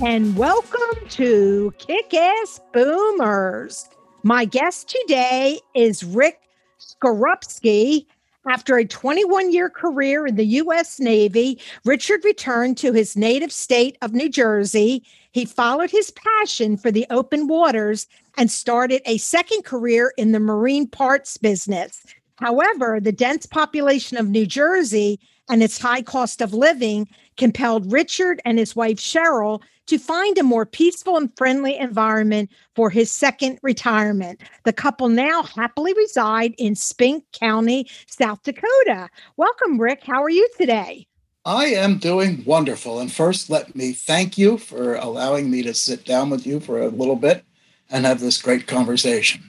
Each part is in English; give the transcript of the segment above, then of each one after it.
and welcome to Kick Ass Boomers. My guest today is Rick Skorupski. After a 21 year career in the U.S. Navy, Richard returned to his native state of New Jersey. He followed his passion for the open waters and started a second career in the marine parts business. However, the dense population of New Jersey and its high cost of living compelled Richard and his wife Cheryl to find a more peaceful and friendly environment for his second retirement. The couple now happily reside in Spink County, South Dakota. Welcome, Rick. How are you today? I am doing wonderful. And first, let me thank you for allowing me to sit down with you for a little bit and have this great conversation.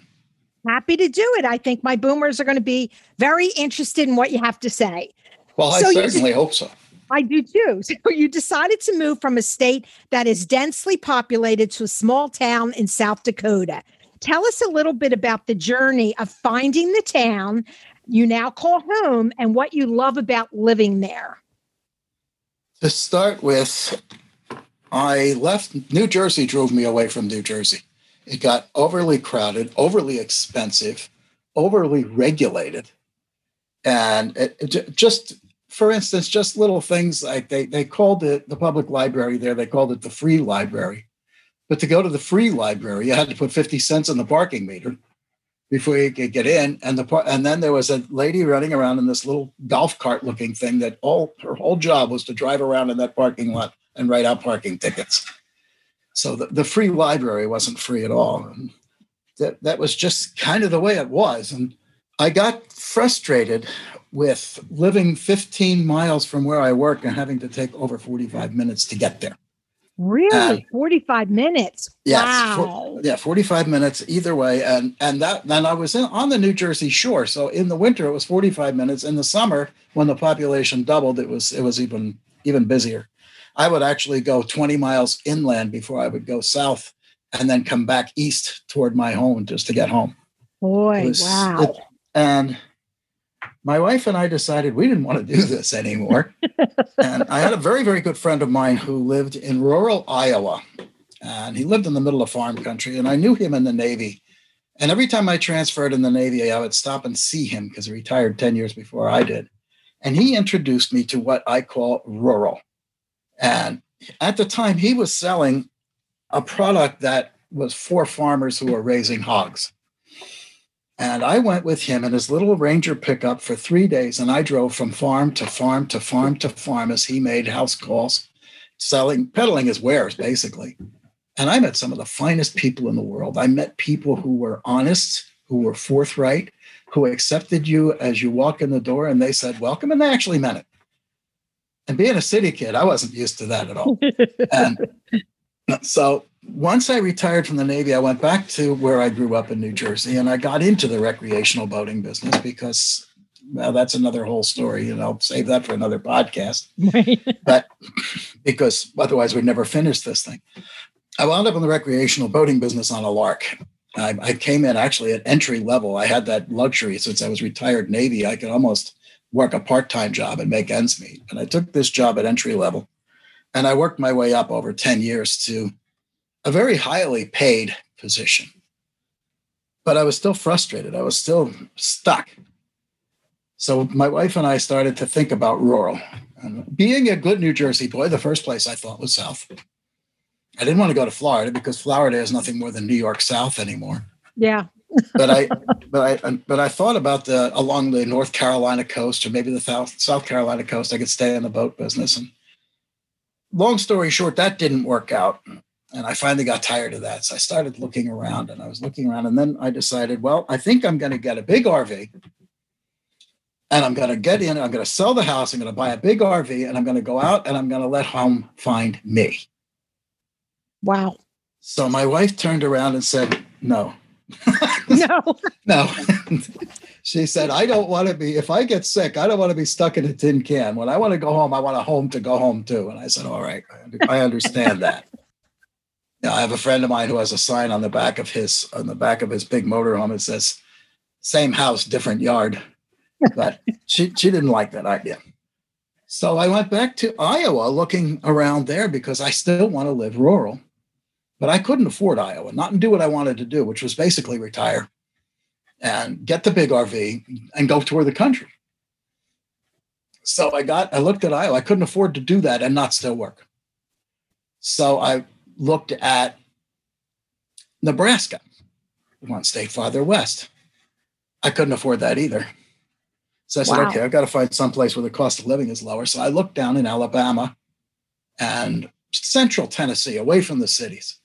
Happy to do it. I think my boomers are going to be very interested in what you have to say. Well, I so certainly hope so. I do too. So you decided to move from a state that is densely populated to a small town in South Dakota. Tell us a little bit about the journey of finding the town you now call home and what you love about living there. To start with, I left New Jersey, drove me away from New Jersey. It got overly crowded, overly expensive, overly regulated. And it, it just for instance, just little things like they they called it the public library there, they called it the free library. But to go to the free library, you had to put 50 cents on the parking meter before you could get in. And the and then there was a lady running around in this little golf cart looking thing that all her whole job was to drive around in that parking lot and write out parking tickets. So the, the free library wasn't free at all. And that, that was just kind of the way it was. And I got frustrated with living 15 miles from where I work and having to take over 45 minutes to get there. Really, 45 minutes. Yes, wow. For, yeah, 45 minutes either way. And and that then I was in, on the New Jersey shore. So in the winter it was 45 minutes. In the summer, when the population doubled, it was it was even even busier. I would actually go 20 miles inland before I would go south and then come back east toward my home just to get home. Boy, was, wow. It, and my wife and I decided we didn't want to do this anymore. and I had a very, very good friend of mine who lived in rural Iowa. And he lived in the middle of farm country. And I knew him in the Navy. And every time I transferred in the Navy, I would stop and see him because he retired 10 years before I did. And he introduced me to what I call rural. And at the time, he was selling a product that was for farmers who were raising hogs. And I went with him in his little Ranger pickup for three days. And I drove from farm to farm to farm to farm as he made house calls, selling, peddling his wares, basically. And I met some of the finest people in the world. I met people who were honest, who were forthright, who accepted you as you walk in the door and they said, Welcome. And they actually meant it. And being a city kid, I wasn't used to that at all. and so once I retired from the Navy, I went back to where I grew up in New Jersey and I got into the recreational boating business because, well, that's another whole story. And I'll save that for another podcast. but because otherwise we'd never finish this thing. I wound up in the recreational boating business on a lark. I, I came in actually at entry level. I had that luxury since I was retired Navy. I could almost work a part time job and make ends meet. And I took this job at entry level and I worked my way up over 10 years to a very highly paid position. But I was still frustrated. I was still stuck. So my wife and I started to think about rural. And being a good New Jersey boy, the first place I thought was south. I didn't want to go to Florida because Florida is nothing more than New York South anymore. Yeah. but I, but I, but I thought about the along the North Carolina coast or maybe the South South Carolina coast. I could stay in the boat business. And long story short, that didn't work out. And I finally got tired of that. So I started looking around and I was looking around. And then I decided, well, I think I'm going to get a big RV and I'm going to get in, I'm going to sell the house, I'm going to buy a big RV, and I'm going to go out and I'm going to let home find me. Wow. So my wife turned around and said, No. no. no. she said, I don't want to be, if I get sick, I don't want to be stuck in a tin can. When I want to go home, I want a home to go home to. And I said, All right, I understand that. You I have a friend of mine who has a sign on the back of his on the back of his big motorhome. It says, "Same house, different yard." But she she didn't like that idea. So I went back to Iowa, looking around there because I still want to live rural, but I couldn't afford Iowa, not do what I wanted to do, which was basically retire and get the big RV and go tour the country. So I got I looked at Iowa. I couldn't afford to do that and not still work. So I looked at Nebraska, one state farther west. I couldn't afford that either. So I said, Wow. okay, I've got to find some place where the cost of living is lower. So I looked down in Alabama and central Tennessee, away from the cities.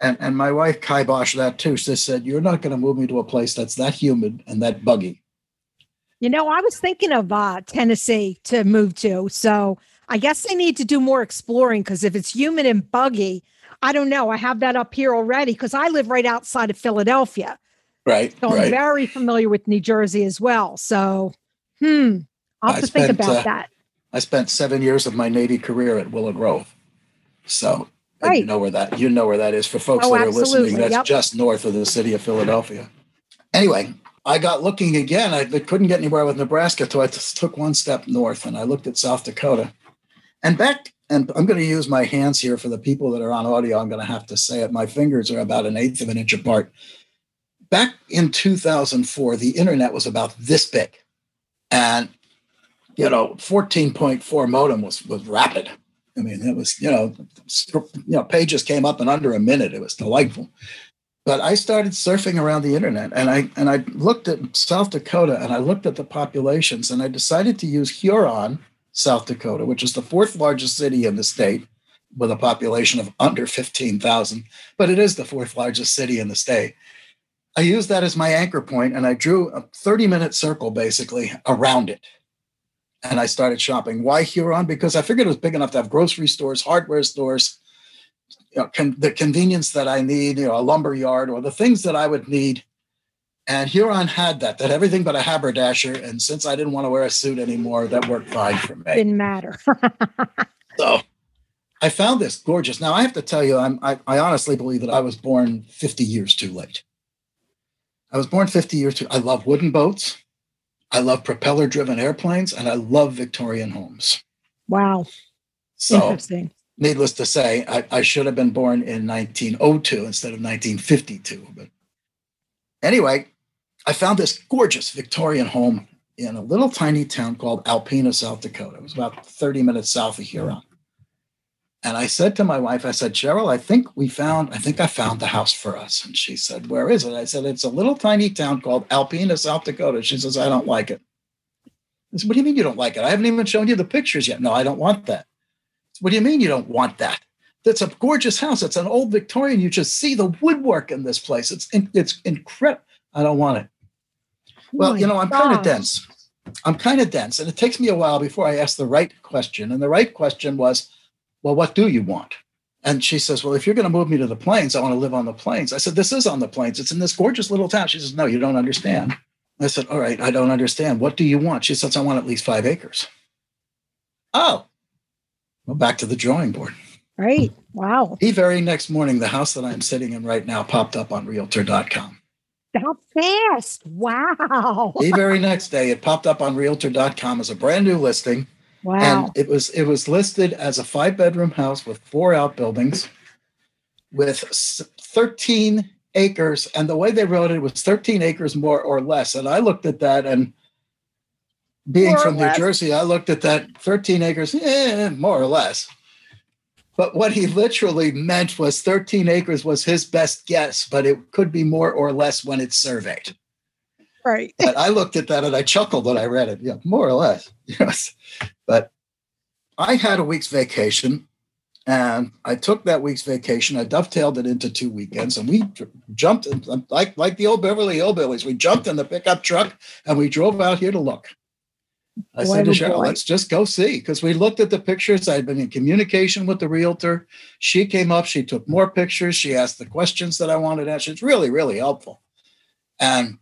And, and my wife kiboshed that too. She said, You're not going to move me to a place that's that humid and that buggy. You know, I was thinking of uh, Tennessee to move to. So I guess they need to do more exploring because if it's humid and buggy, I don't know. I have that up here already because I live right outside of Philadelphia. Right. So I'm very familiar with New Jersey as well. So, hmm, I'll have I to think about uh, that. I spent seven years of my Navy career at Willow Grove. So and you know where that you know where that is for folks Oh, that are listening. That's Yep. just north of the city of Philadelphia. Anyway, I got looking again. I couldn't get anywhere with Nebraska, so I just took one step north and I looked at South Dakota. And back, and I'm going to use my hands here for the people that are on audio. I'm going to have to say it. My fingers are about an eighth of an inch apart. Back in 2004, the internet was about this big. And you know, 14.4 modem was was rapid. I mean, it was, you know, you know, pages came up in under a minute. It was delightful. But I started surfing around the internet and I and I looked at South Dakota and I looked at the populations and I decided to use Huron, South Dakota, which is the fourth largest city in the state with a population of under 15,000, but it is the fourth largest city in the state. I used that as my anchor point and I drew a 30 minute circle basically around it and I started shopping. Why Huron? Because I figured it was big enough to have grocery stores, hardware stores, you know, con- the convenience that I need, you know, a lumber yard or the things that I would need. And Huron had that, that everything but a haberdasher. And since I didn't want to wear a suit anymore, that worked fine for me. Didn't matter. So I found this gorgeous. Now I have to tell you, I'm, I, I honestly believe that I was born 50 years too late. I was born 50 years too. I love wooden boats. I love propeller driven airplanes and I love Victorian homes. wow. So Interesting. needless to say, I, I should have been born in 1902 instead of 1952. But anyway, I found this gorgeous Victorian home in a little tiny town called Alpena, South Dakota. It was about 30 minutes south of Huron. And I said to my wife, I said, Cheryl, I think we found, I think I found the house for us. And she said, Where is it? I said, It's a little tiny town called Alpena, South Dakota. She says, I don't like it. I said, What do you mean you don't like it? I haven't even shown you the pictures yet. No, I don't want that. What do you mean you don't want that? That's a gorgeous house. It's an old Victorian. You just see the woodwork in this place. It's it's incredible. I don't want it. Well, My you know, I'm kind of oh. dense. I'm kind of dense, and it takes me a while before I ask the right question. And the right question was, well, what do you want? And she says, well, if you're going to move me to the plains, I want to live on the plains. I said, this is on the plains. It's in this gorgeous little town. She says, no, you don't understand. I said, all right, I don't understand. What do you want? She says, I want at least five acres. Oh, well, back to the drawing board. Right. Wow. The very next morning, the house that I'm sitting in right now popped up on realtor.com. How fast. Wow. The very next day, it popped up on realtor.com as a brand new listing. Wow. And it was it was listed as a five bedroom house with four outbuildings with 13 acres. And the way they wrote it was 13 acres more or less. And I looked at that and being More from New. Jersey, I looked at that 13 acres, eh, more or less. But what he literally meant was 13 acres was his best guess, but it could be more or less when it's surveyed. right. But I looked at that and I chuckled when I read it. Yeah, more or less. Yes. But I had a week's vacation and I took that week's vacation. I dovetailed it into two weekends and we jumped in, like, like the old Beverly Hillbillies. We jumped in the pickup truck and we drove out here to look. I said to Cheryl, let's just go see. Because we looked at the pictures. I'd been in communication with the realtor. She came up, she took more pictures. She asked the questions that I wanted to ask. It's really, really helpful. And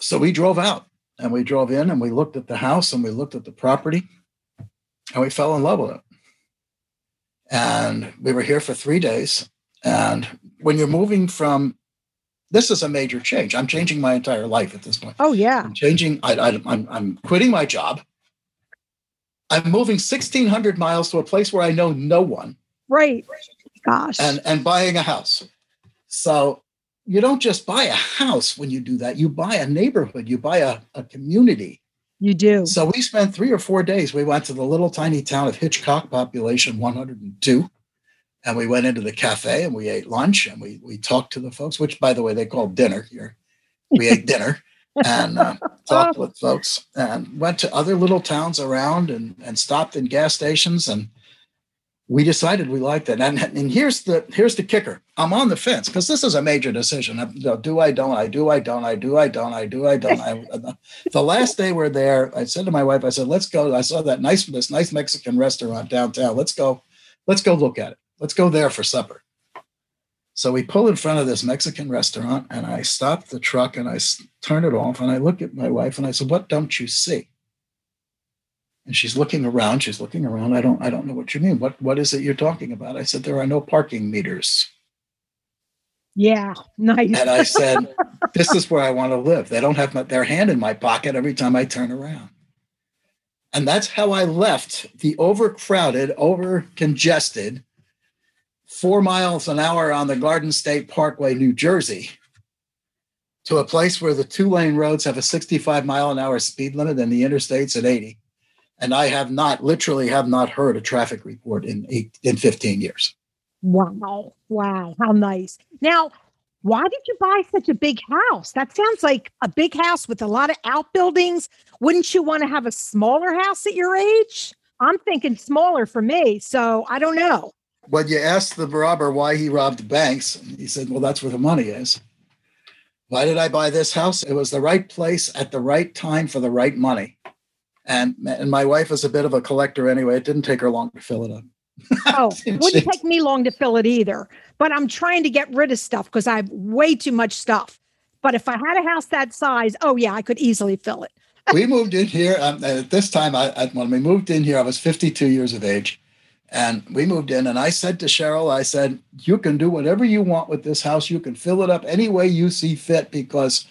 so we drove out and we drove in and we looked at the house and we looked at the property and we fell in love with it. And we were here for three days. And when you're moving from, this is a major change. I'm changing my entire life at this point. Oh yeah. I'm changing. I, I, I'm, I'm quitting my job. I'm moving 1,600 miles to a place where I know no one Right. Gosh. and, and buying a house. So you don't just buy a house when you do that. You buy a neighborhood, you buy a, a community. you do. So we spent three or four days. We went to the little tiny town of Hitchcock, population 102. And we went into the cafe and we ate lunch and we, we talked to the folks, which, by the way, they call dinner here. We ate dinner and uh, talked with folks and went to other little towns around and, and stopped in gas stations. And we decided we liked it. And, and here's the here's the kicker. I'm on the fence because this is a major decision. Do I don't I do I don't I do I don't I do I don't I the last day we're there, I said to my wife, I said, let's go. I saw that nice, this nice Mexican restaurant downtown. Let's go, let's go look at it. Let's go there for supper. So we pull in front of this Mexican restaurant and I stop the truck and I turn it off and I look at my wife and I said, What don't you see? And she's looking around. She's looking around. I don't, I don't know what you mean. What what is it you're talking about? I said, There are no parking meters. Yeah. Nice. And I said, This is where I want to live. They don't have my, their hand in my pocket every time I turn around. And that's how I left the overcrowded, over congested, four miles an hour on the Garden State Parkway, New Jersey, to a place where the two lane roads have a 65 mile an hour speed limit and the interstates at 80. And I have not, literally, have not heard a traffic report in eight, in 15 years. Wow. Wow. How nice. Now, why did you buy such a big house? That sounds like a big house with a lot of outbuildings. Wouldn't you want to have a smaller house at your age? I'm thinking smaller for me. So I don't know. When you asked the robber why he robbed banks, he said, Well, that's where the money is. Why did I buy this house? It was the right place at the right time for the right money. And, and my wife is a bit of a collector anyway. It didn't take her long to fill it up. Oh, Jeez. wouldn't take me long to fill it either. But I'm trying to get rid of stuff because I have way too much stuff. But if I had a house that size, oh yeah, I could easily fill it. we moved in here. Um, at this time, I, I, when we moved in here, I was 52 years of age. And we moved in, and I said to Cheryl, I said, You can do whatever you want with this house. You can fill it up any way you see fit because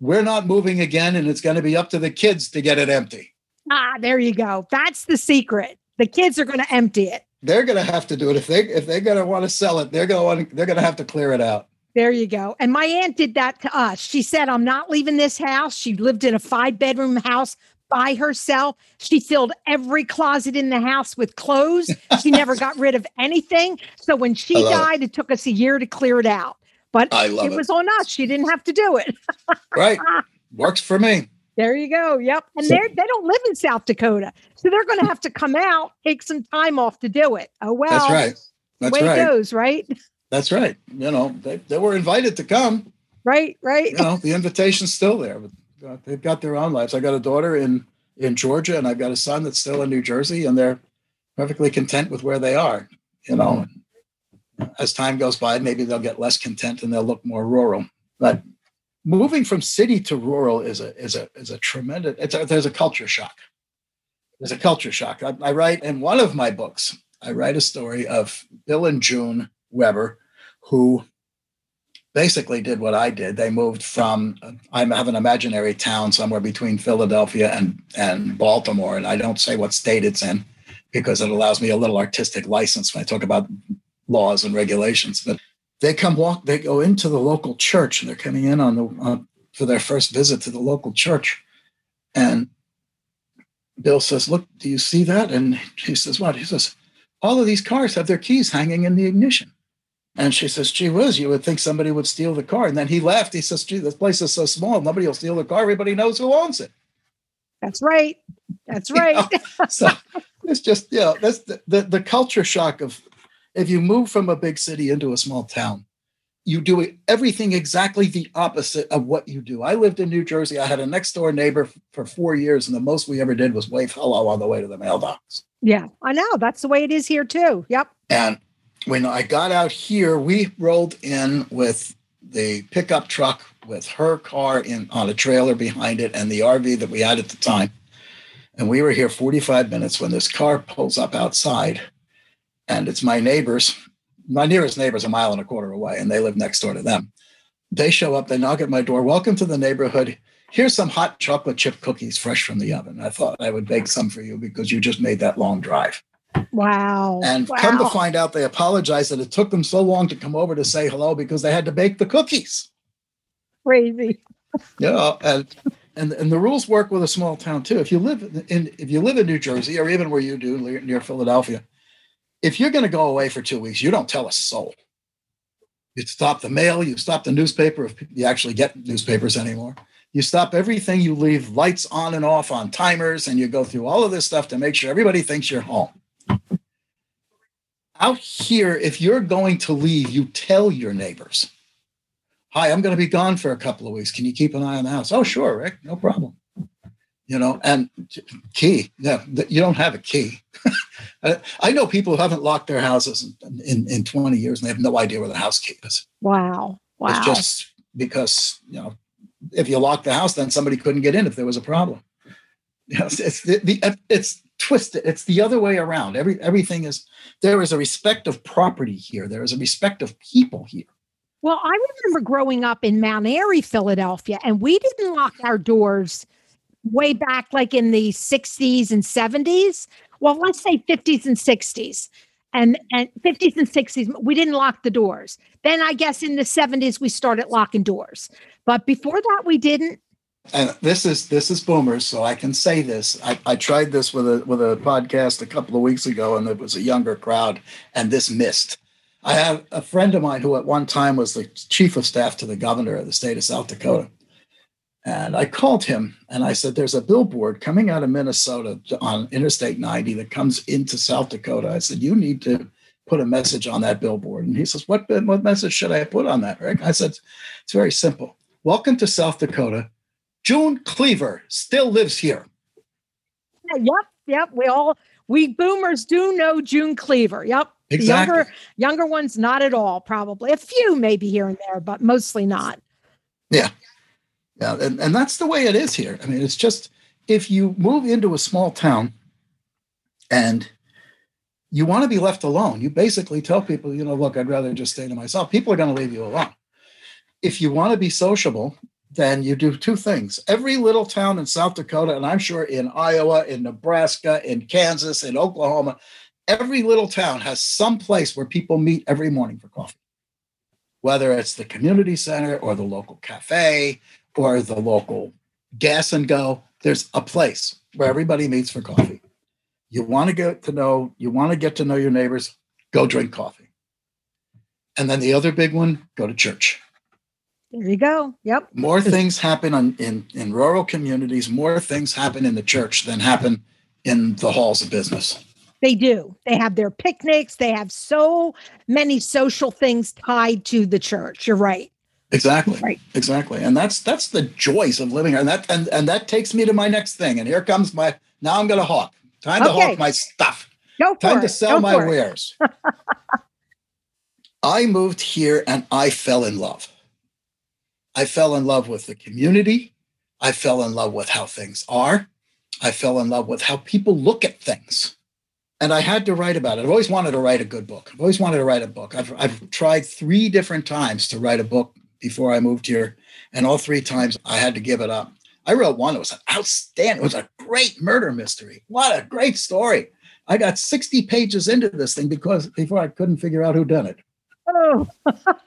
we're not moving again, and it's going to be up to the kids to get it empty. Ah, there you go. That's the secret. The kids are going to empty it. They're going to have to do it if they if they're going to want to sell it. They're going to want they're going to have to clear it out. There you go. And my aunt did that to us. She said, I'm not leaving this house. She lived in a five bedroom house by herself. She filled every closet in the house with clothes. She never got rid of anything. So when she love it. died, it. took us a year to clear it out. But it it. was on us. She didn't have to do it. Right, works for me. There you go. Yep. And So- they're they don't live in South Dakota. So they're going to have to come out, take some time off to do it. Oh well. That's right. That's way right. it goes, right? That's right. You know, they, they were invited to come. Right, right. You know, the invitation's still there. Uh, they've got their own lives. I got a daughter in in Georgia, and I've got a son that's still in New Jersey, and they're perfectly content with where they are. You know, as time goes by, maybe they'll get less content and they'll look more rural. But moving from city to rural is a is a is a tremendous. It's a, there's a culture shock. There's a culture shock. I, I write in one of my books. I write a story of Bill and June Weber, who basically did what I did. They moved from I have an imaginary town somewhere between Philadelphia and and Baltimore, and I don't say what state it's in because it allows me a little artistic license when I talk about laws and regulations. But they come walk, they go into the local church, and they're coming in on the on, for their first visit to the local church, and Bill says, "Look, do you see that?" And he says, "What?" He says, "All of these cars have their keys hanging in the ignition." And she says, "Gee whiz, you would think somebody would steal the car." And then he laughed. He says, "Gee, this place is so small, nobody will steal the car. Everybody knows who owns it." That's right. That's You right. know? so it's just you know that's the, the the culture shock of if you move from a big city into a small town you do everything exactly the opposite of what you do. I lived in New Jersey. I had a next door neighbor for four years, and the most we ever did was wave hello on the way to the mailbox. Yeah, I know. That's the way it is here too. Yep. And when I got out here, we rolled in with the pickup truck with her car in on a trailer behind it and the RV that we had at the time. And we were here 45 minutes when this car pulls up outside. And it's my neighbors. My nearest neighbor's a mile and a quarter away, and they live next door to them. They show up, they knock at my door. Welcome to the neighborhood. Here's some hot chocolate chip cookies fresh from the oven. I thought I would bake some for you because you just made that long drive. Wow. And wow. come to find out, they apologized that it took them so long to come over to say hello because they had to bake the cookies. Crazy. Yeah. and and and the rules work with a small town too. If you live in if you live in New Jersey or even where you do near Philadelphia, if you're going to go away for two weeks, you don't tell a soul. You stop the mail, you stop the newspaper if you actually get newspapers anymore. You stop everything, you leave lights on and off on timers, and you go through all of this stuff to make sure everybody thinks you're home. Out here, if you're going to leave, you tell your neighbors, Hi, I'm going to be gone for a couple of weeks. Can you keep an eye on the house? Oh, sure, Rick, no problem. You know, and key, yeah, you don't have a key. I know people who haven't locked their houses in, in, in 20 years and they have no idea where the house key is. Wow. Wow. It's just because, you know, if you lock the house, then somebody couldn't get in if there was a problem. You know, it's, it's the, the, it's twisted. It's the other way around. Every everything is there is a respect of property here. There is a respect of people here. Well, I remember growing up in Mount Airy, Philadelphia, and we didn't lock our doors way back like in the 60s and 70s. Well, let's say 50s and 60s. And, and 50s and 60s, we didn't lock the doors. Then I guess in the 70s, we started locking doors. But before that, we didn't and this is this is boomers, so I can say this. I, I tried this with a with a podcast a couple of weeks ago, and it was a younger crowd, and this missed. I have a friend of mine who at one time was the chief of staff to the governor of the state of South Dakota. And I called him and I said, There's a billboard coming out of Minnesota on Interstate 90 that comes into South Dakota. I said, You need to put a message on that billboard. And he says, What, what message should I put on that, Rick? I said, It's very simple. Welcome to South Dakota. June Cleaver still lives here. Yep, yep. We all we boomers do know June Cleaver. Yep. Exactly. The younger younger ones not at all, probably. A few maybe here and there, but mostly not. Yeah. Yeah. And, and that's the way it is here. I mean, it's just if you move into a small town and you want to be left alone, you basically tell people, you know, look, I'd rather just stay to myself. People are going to leave you alone. If you want to be sociable, then you do two things. Every little town in South Dakota, and I'm sure in Iowa, in Nebraska, in Kansas, in Oklahoma, every little town has some place where people meet every morning for coffee. Whether it's the community center or the local cafe or the local gas and go, there's a place where everybody meets for coffee. You want to get to know, you want to get to know your neighbors, go drink coffee. And then the other big one, go to church. There you go. Yep. More things happen on, in, in rural communities, more things happen in the church than happen in the halls of business. They do. They have their picnics. They have so many social things tied to the church. You're right. Exactly. Right. Exactly. And that's that's the joys of living. Here. And that and, and that takes me to my next thing. And here comes my now I'm gonna hawk. Time to Okay. hawk my stuff. Go for Time it. to sell Go my wares. I moved here and I fell in love. I fell in love with the community. I fell in love with how things are. I fell in love with how people look at things. And I had to write about it. I've always wanted to write a good book. I've always wanted to write a book. I've, I've tried three different times to write a book before I moved here. And all three times I had to give it up. I wrote one that was an outstanding, it was a great murder mystery. What a great story. I got 60 pages into this thing because before I couldn't figure out who done it. Oh.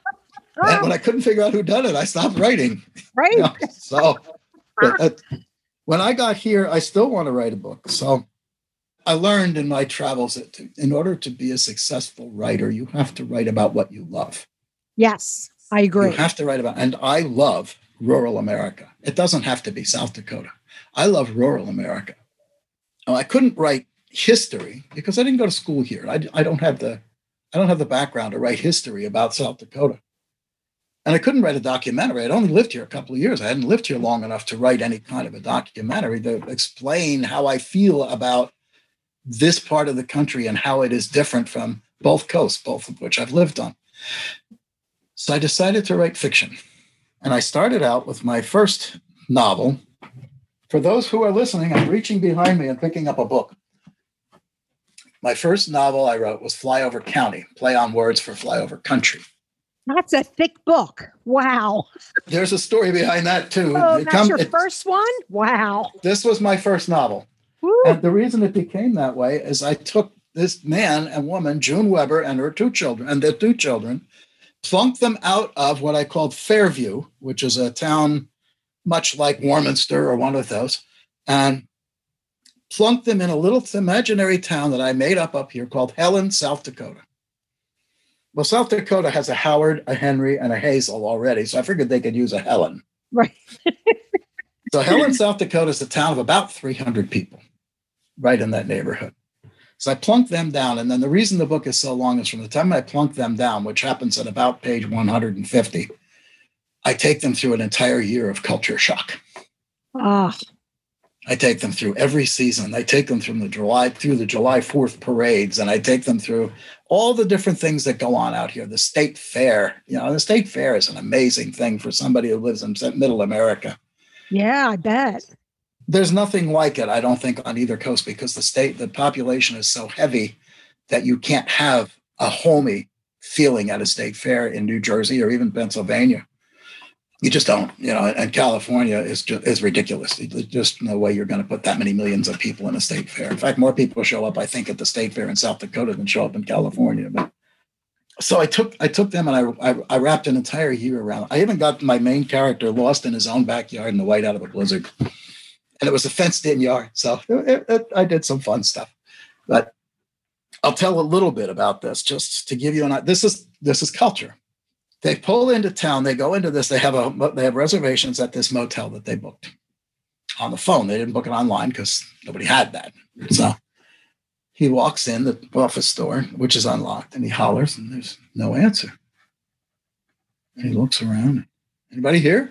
And when I couldn't figure out who done it, I stopped writing. right. You know, So uh, when I got here, I still want to write a book. So I learned in my travels that to, in order to be a successful writer, you have to write about what you love. Yes, I agree. You have to write about, and I love rural America. It doesn't have to be South Dakota. I love rural America. Now, I couldn't write history because I didn't go to school here. I, I don't have the I don't have the background to write history about South Dakota. And I couldn't write a documentary. I'd only lived here a couple of years. I hadn't lived here long enough to write any kind of a documentary to explain how I feel about this part of the country and how it is different from both coasts, both of which I've lived on. So I decided to write fiction. And I started out with my first novel. For those who are listening, I'm reaching behind me and picking up a book. My first novel I wrote was Flyover County, play on words for Flyover Country. That's a thick book. Wow. There's a story behind that too. Oh, it that's come, your it, first one? Wow. This was my first novel. Woo. And the reason it became that way is I took this man and woman, June Weber, and her two children, and their two children, plunked them out of what I called Fairview, which is a town much like Warminster or one of those, and plunked them in a little imaginary town that I made up up here called Helen, South Dakota. Well, South Dakota has a Howard, a Henry, and a Hazel already, so I figured they could use a Helen. Right. so Helen, South Dakota is a town of about 300 people, right in that neighborhood. So I plunked them down. And then the reason the book is so long is from the time I plunk them down, which happens at about page 150, I take them through an entire year of culture shock. Ah. I take them through every season. I take them from the July through the July 4th parades, and I take them through all the different things that go on out here. The state fair, you know, the state fair is an amazing thing for somebody who lives in middle America. Yeah, I bet there's nothing like it, I don't think, on either coast because the state, the population is so heavy that you can't have a homey feeling at a state fair in New Jersey or even Pennsylvania. You just don't, you know. And California is just is ridiculous. There's just no way you're going to put that many millions of people in a state fair. In fact, more people show up, I think, at the state fair in South Dakota than show up in California. But so I took I took them and I, I, I wrapped an entire year around. I even got my main character lost in his own backyard in the white out of a blizzard and it was a fenced in yard. So it, it, I did some fun stuff. But I'll tell a little bit about this just to give you an this is this is culture. They pull into town, they go into this, they have a they have reservations at this motel that they booked on the phone. They didn't book it online because nobody had that. So he walks in the office door, which is unlocked, and he hollers, and there's no answer. And he looks around. Anybody here?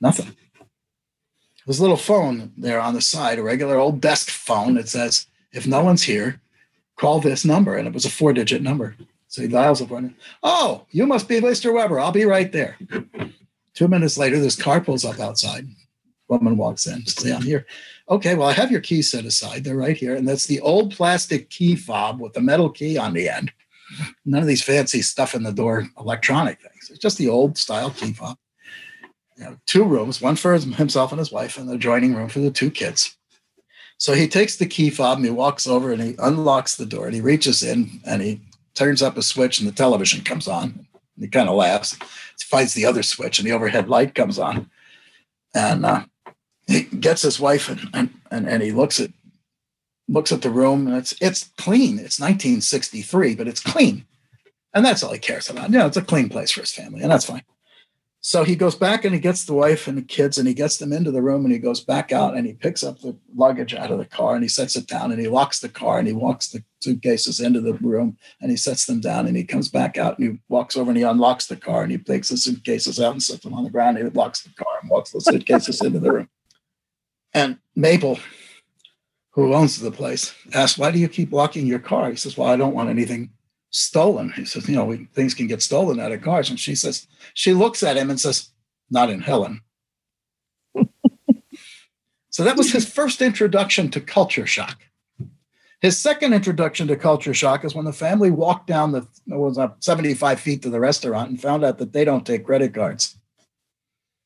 Nothing. There's a little phone there on the side, a regular old desk phone. It says, if no one's here, call this number. And it was a four digit number. So he dials up running. Oh, you must be Mr. Weber. I'll be right there. Two minutes later, this car pulls up outside. Woman walks in. Say, I'm here. Okay, well, I have your keys set aside. They're right here. And that's the old plastic key fob with the metal key on the end. None of these fancy stuff in the door electronic things. It's just the old style key fob you know, two rooms, one for himself and his wife, and the adjoining room for the two kids. So he takes the key fob and he walks over and he unlocks the door and he reaches in and he turns up a switch and the television comes on. He kind of laughs. He finds the other switch and the overhead light comes on. And uh, he gets his wife and, and, and, he looks at looks at the room and it's it's clean. It's 1963, but it's clean. And that's all he cares about. Yeah, it's a clean place for his family, and that's fine. So he goes back and he gets the wife and the kids and he gets them into the room and he goes back out and he picks up the luggage out of the car and he sets it down and he locks the car and he walks the suitcases into the room and he sets them down and he comes back out and he walks over and he unlocks the car and he takes the suitcases out and sets them on the ground and he locks the car and walks the suitcases into the room. And Mabel, who owns the place, asks, Why do you keep locking your car? He says, Well, I don't want anything stolen. He says, you know, we, things can get stolen out of cars. And she says, she looks at him and says, not in Helen. so that was his first introduction to culture shock. His second introduction to culture shock is when the family walked down the it was up 75 feet to the restaurant and found out that they don't take credit cards.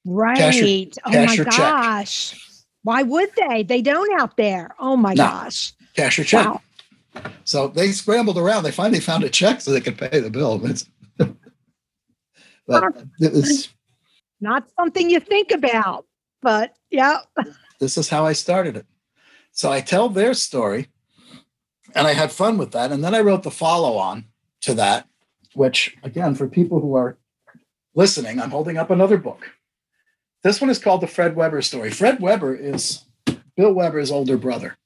Right. Cash your, oh my gosh. Check. Why would they? They don't out there. Oh my no. gosh. Cash your check. Wow. So they scrambled around. They finally found a check so they could pay the bill. but it was not something you think about, but yeah. this is how I started it. So I tell their story and I had fun with that. And then I wrote the follow on to that, which, again, for people who are listening, I'm holding up another book. This one is called The Fred Weber Story. Fred Weber is Bill Weber's older brother.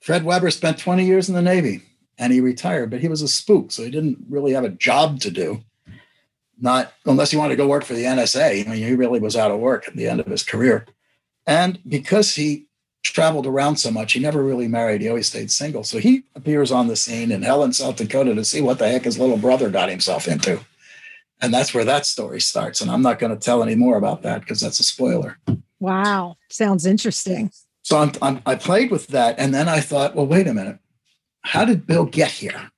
Fred Weber spent 20 years in the Navy and he retired, but he was a spook, so he didn't really have a job to do. not unless he wanted to go work for the NSA. I mean, he really was out of work at the end of his career. And because he traveled around so much, he never really married. He always stayed single. So he appears on the scene in Helen, South Dakota to see what the heck his little brother got himself into. And that's where that story starts. And I'm not going to tell any more about that because that's a spoiler. Wow. Sounds interesting. So I'm, I'm, I played with that. And then I thought, well, wait a minute. How did Bill get here?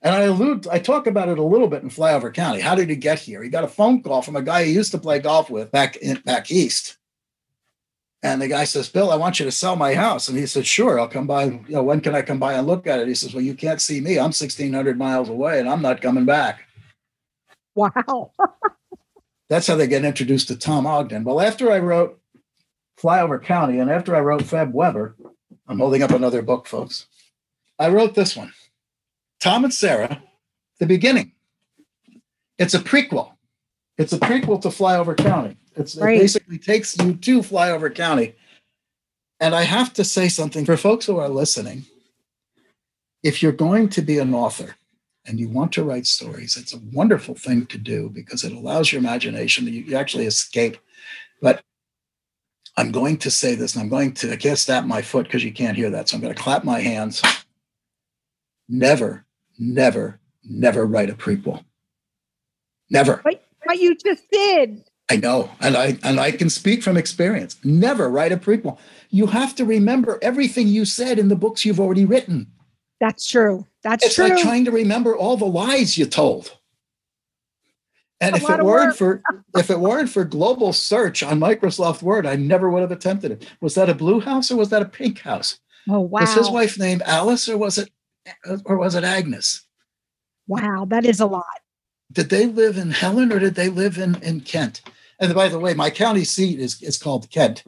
And I allude, I talk about it a little bit in Flyover County. How did he get here? He got a phone call from a guy he used to play golf with back in back east. And the guy says, Bill, I want you to sell my house. And he said, Sure, I'll come by. You know, when can I come by and look at it? He says, Well, you can't see me. I'm 1,600 miles away and I'm not coming back. Wow. That's how they get introduced to Tom Ogden. Well, after I wrote Flyover County and after I wrote Fred Weber, I'm holding up another book, folks. I wrote this one. Tom and Sarah, the beginning. It's a prequel. It's a prequel to Flyover County. It's, right. It basically takes you to Flyover County. And I have to say something for folks who are listening. If you're going to be an author and you want to write stories, it's a wonderful thing to do because it allows your imagination, you, you actually escape. But I'm going to say this, and I'm going to, I can't stamp my foot because you can't hear that. So I'm going to clap my hands. Never never, never write a prequel. Never. But, but you just did. I know, and I and I can speak from experience. Never write a prequel. You have to remember everything you said in the books you've already written. That's true. That's it's true. like trying to remember all the lies you told. And if it weren't for if it weren't for global search on Microsoft Word, I never would have attempted it. Was that a blue house or was that a pink house? Oh wow! Was his wife named Alice or was it or was it Agnes? Wow, that is a lot. Did they live in Helen or did they live in, in Kent? And by the way, my county seat is, is called Kent.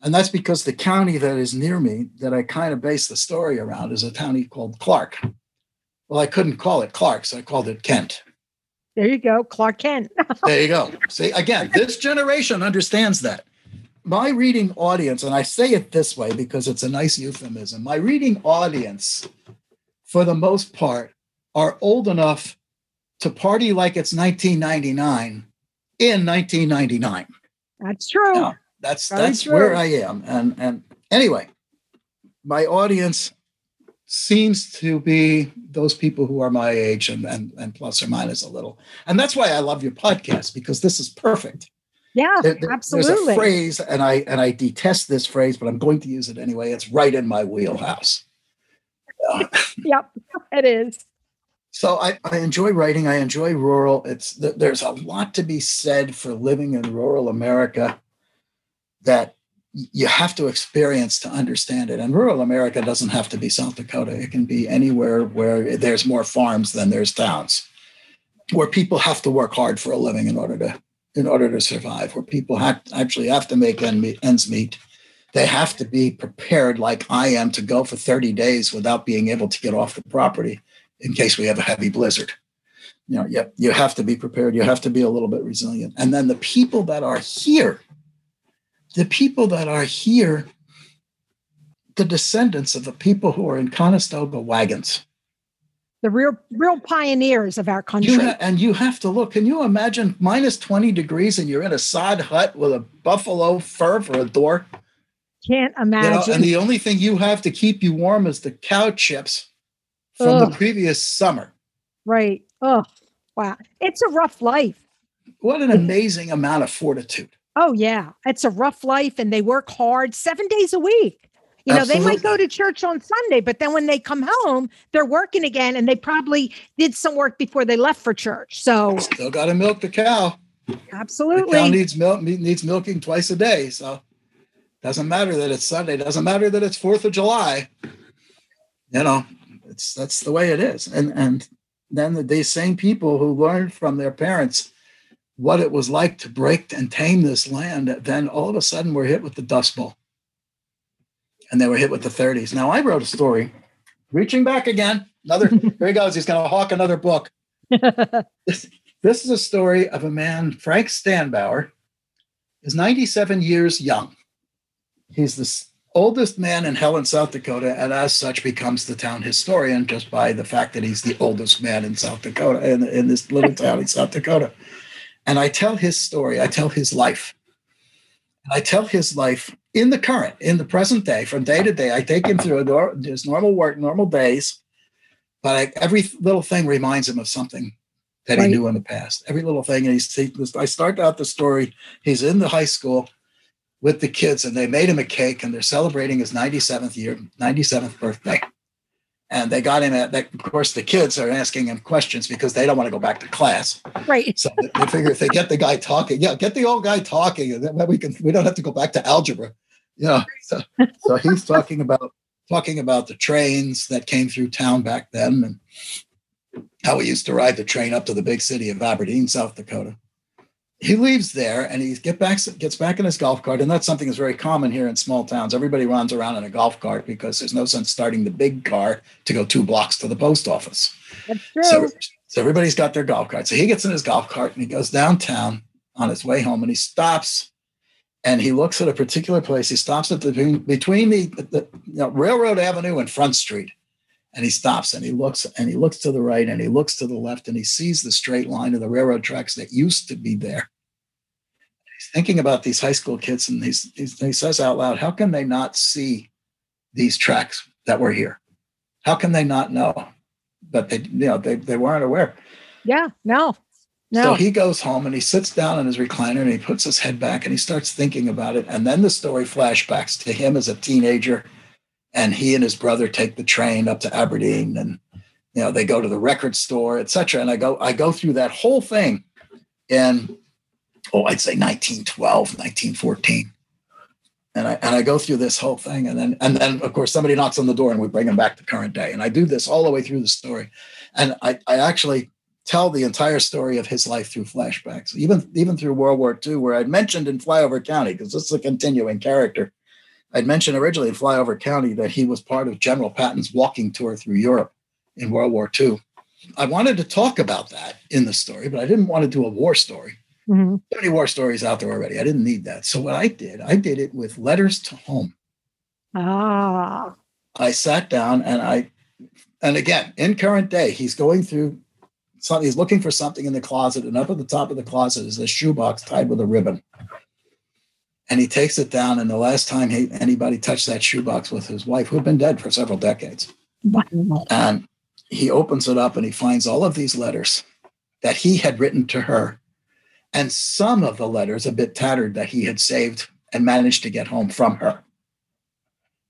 And that's because the county that is near me, that I kind of base the story around, is a county called Clark. Well, I couldn't call it Clark, so I called it Kent. There you go, Clark Kent. there you go. See, again, this generation understands that. My reading audience, and I say it this way because it's a nice euphemism, my reading audience for the most part, are old enough to party like it's 1999 in 1999. That's true. Now, that's that's true. where I am. And and anyway, my audience seems to be those people who are my age and, and and plus or minus a little. And that's why I love your podcast because this is perfect. Yeah, there, absolutely. There's a phrase, and I and I detest this phrase, but I'm going to use it anyway. It's right in my wheelhouse. yep, it is. So I, I enjoy writing. I enjoy rural. It's there's a lot to be said for living in rural America that you have to experience to understand it. And rural America doesn't have to be South Dakota. It can be anywhere where there's more farms than there's towns, where people have to work hard for a living in order to in order to survive, where people have, actually have to make ends meet they have to be prepared, like I am, to go for 30 days without being able to get off the property in case we have a heavy blizzard. You know, you, you have to be prepared. You have to be a little bit resilient. And then the people that are here, the people that are here, the descendants of the people who are in Conestoga wagons. The real, real pioneers of our country. You ha- and you have to look. Can you imagine minus 20 degrees and you're in a sod hut with a buffalo fur for a door? Can't imagine. You know, and the only thing you have to keep you warm is the cow chips from Ugh. the previous summer. Right. Oh, wow. It's a rough life. What an amazing amount of fortitude. Oh, yeah. It's a rough life, and they work hard seven days a week. You know, Absolutely. they might go to church on Sunday, but then when they come home, they're working again, and they probably did some work before they left for church. So still got to milk the cow. Absolutely, the cow needs milk needs milking twice a day. So doesn't matter that it's Sunday. Doesn't matter that it's Fourth of July. You know, it's that's the way it is. And and then the, these same people who learned from their parents what it was like to break and tame this land, then all of a sudden we're hit with the Dust Bowl. And they were hit with the 30s. Now I wrote a story, reaching back again. Another, here he goes. He's going to hawk another book. this, this is a story of a man, Frank Stanbauer, is 97 years young. He's the oldest man in Helen, South Dakota, and as such becomes the town historian just by the fact that he's the oldest man in South Dakota, in, in this little town in South Dakota. And I tell his story, I tell his life. And I tell his life in the current, in the present day, from day to day. I take him through his normal work, normal days, but I, every little thing reminds him of something that right. he knew in the past. Every little thing. And he's, he, I start out the story. He's in the high school with the kids, and they made him a cake, and they're celebrating his 97th year, 97th birthday. And they got him at that. Of course, the kids are asking him questions because they don't want to go back to class. Right. So they figure if they get the guy talking, yeah, get the old guy talking, and then we can we don't have to go back to algebra. You know, so, so he's talking about talking about the trains that came through town back then and how we used to ride the train up to the big city of Aberdeen, South Dakota he leaves there and he get back gets back in his golf cart. And that's something that's very common here in small towns. Everybody runs around in a golf cart because there's no sense starting the big car to go two blocks to the post office. That's true. So, so everybody's got their golf cart. So he gets in his golf cart and he goes downtown on his way home and he stops and he looks at a particular place. He stops at the between the, the you know, railroad avenue and front street and he stops and he looks and he looks to the right and he looks to the left and he sees the straight line of the railroad tracks that used to be there. He's thinking about these high school kids and he's, he's, he says out loud, How can they not see these tracks that were here? How can they not know? But they, you know, they, they weren't aware. Yeah, no. No. So he goes home and he sits down in his recliner and he puts his head back and he starts thinking about it. And then the story flashbacks to him as a teenager and he and his brother take the train up to Aberdeen and you know they go to the record store etc and I go I go through that whole thing in oh I'd say 1912 1914 and I and I go through this whole thing and then and then of course somebody knocks on the door and we bring them back to current day. And I do this all the way through the story. And I, I actually tell the entire story of his life through flashbacks even even through World War II where I'd mentioned in Flyover County because this is a continuing character I'd mentioned originally in Flyover County that he was part of General Patton's walking tour through Europe in World War II. I wanted to talk about that in the story, but I didn't want to do a war story. Mm-hmm. Too many war stories out there already. I didn't need that. So what I did, I did it with letters to home. Ah. I sat down and I, and again, in current day, he's going through something, he's looking for something in the closet, and up at the top of the closet is a shoebox tied with a ribbon and he takes it down. And the last time he, anybody touched that shoebox with his wife, who'd been dead for several decades, wow. and he opens it up and he finds all of these letters that he had written to her, and some of the letters a bit tattered that he had saved and managed to get home from her.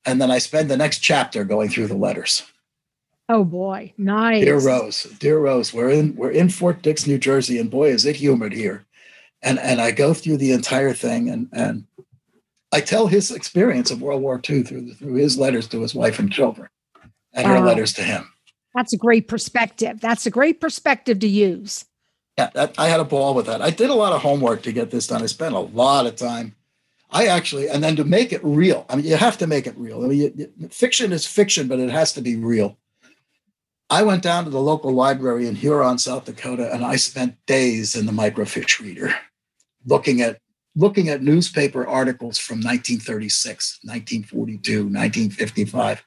And then I spend the next chapter going through the letters. Oh boy, nice. Dear Rose, dear Rose, we're in we're in Fort Dix, New Jersey, and boy, is it humid here and and I go through the entire thing and and I tell his experience of World War II through through his letters to his wife and children and her letters to him. That's a great perspective. That's a great perspective to use. Yeah, that, I had a ball with that. I did a lot of homework to get this done. I spent a lot of time. I actually, and then to make it real. I mean, you have to make it real. I mean, you, you, fiction is fiction, but it has to be real. I went down to the local library in Huron, South Dakota, and I spent days in the microfiche reader looking at looking at newspaper articles from 1936, 1942, 1955,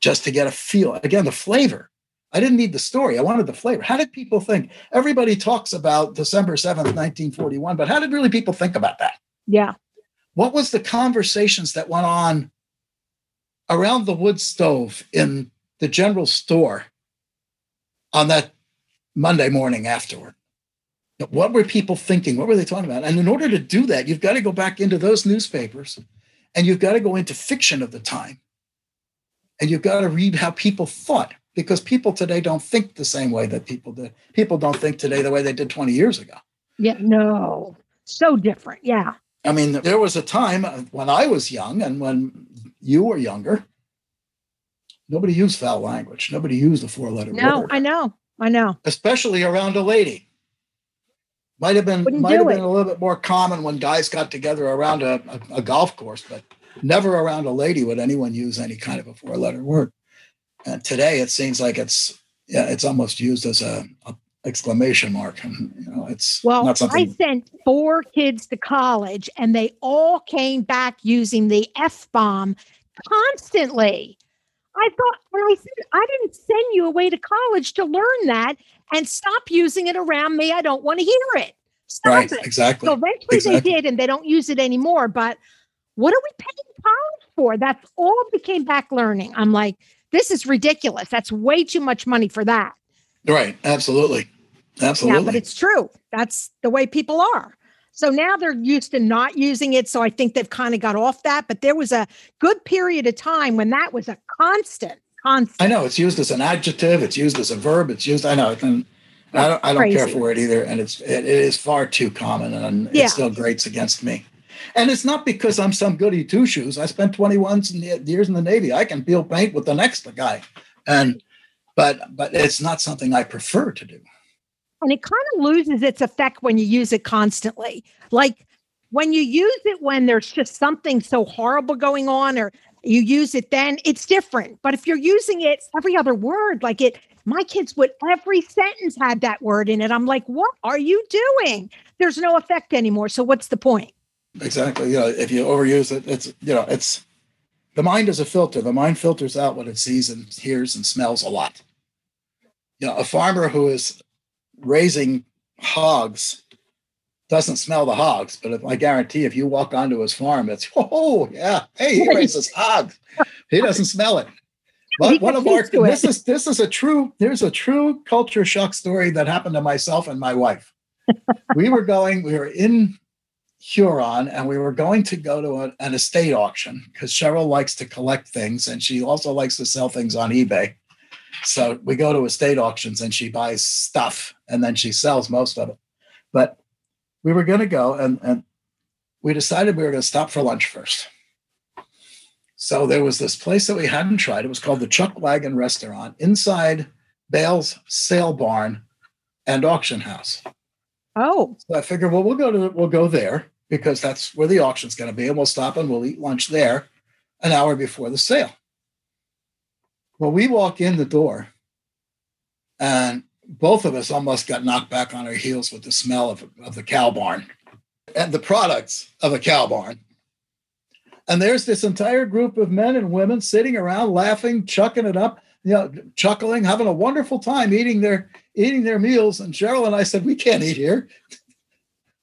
just to get a feel. Again, the flavor. I didn't need the story. I wanted the flavor. How did people think? Everybody talks about December 7th, 1941, but how did really people think about that? Yeah. What was the conversations that went on around the wood stove in the general store on that Monday morning afterward? What were people thinking? What were they talking about? And in order to do that, you've got to go back into those newspapers and you've got to go into fiction of the time. And you've got to read how people thought because people today don't think the same way that people did. People don't think today the way they did 20 years ago. Yeah, no. So different. Yeah. I mean, there was a time when I was young and when you were younger, nobody used foul language. Nobody used a four letter no, word. No, I know. I know. Especially around a lady. Might have been Wouldn't might have been a little bit more common when guys got together around a, a, a, golf course, but never around a lady would anyone use any kind of a four letter word. And today it seems like it's yeah, it's almost used as a, a exclamation mark. And you know, it's well, not something I sent four kids to college and they all came back using the F bomb constantly. I thought, when I said, I didn't send you away to college to learn that and stop using it around me. I don't want to hear it. Stop right, it. exactly. So eventually exactly. they did, and they don't use it anymore. But what are we paying college for? That's all became back learning. I'm like, this is ridiculous. That's way too much money for that. Right. Absolutely. Absolutely. Yeah, but it's true. That's the way people are. So now they're used to not using it. So I think they've kind of got off that. But there was a good period of time when that was a constant, constant. I know it's used as an adjective. It's used as a verb. It's used. I know. And I don't. I don't care for it either. And it's. It, it is far too common, and Yeah. it still grates against me. And it's not because I'm some goody two shoes. I spent 21 years in the Navy. I can peel paint with the next guy, and but but it's not something I prefer to do. And it kind of loses its effect when you use it constantly. Like when you use it when there's just something so horrible going on, or you use it then, it's different. But if you're using it every other word, like it, my kids would every sentence had that word in it. I'm like, what are you doing? There's no effect anymore. So what's the point? Exactly. You know, if you overuse it, it's you know, it's the mind is a filter. The mind filters out what it sees and hears and smells a lot. You know, a farmer who is raising hogs doesn't smell the hogs, but if, I guarantee if you walk onto his farm, it's oh yeah, hey, he raises hogs. He doesn't smell it. But one of our used to it. this is this is a true there's a true culture shock story that happened to myself and my wife. we were going, we were in Huron, and we were going to go to a- an estate auction because Cheryl likes to collect things and she also likes to sell things on eBay. So we go to estate auctions and she buys stuff and then she sells most of it. But we were going to go and, and we decided we were going to stop for lunch first. So there was this place that we hadn't tried. It was called the Chuck Wagon Restaurant inside Bale's Sale Barn and Auction House. Oh, So I figured, well, we'll go to we'll go there because that's where the auction's going to be, and we'll stop and we'll eat lunch there an hour before the sale. Well, we walk in the door, and both of us almost got knocked back on our heels with the smell of, of the cow barn and the products of a cow barn. And there's this entire group of men and women sitting around laughing, chucking it up, you know, chuckling, having a wonderful time eating their eating their meals. And Cheryl and I said, We can't eat here.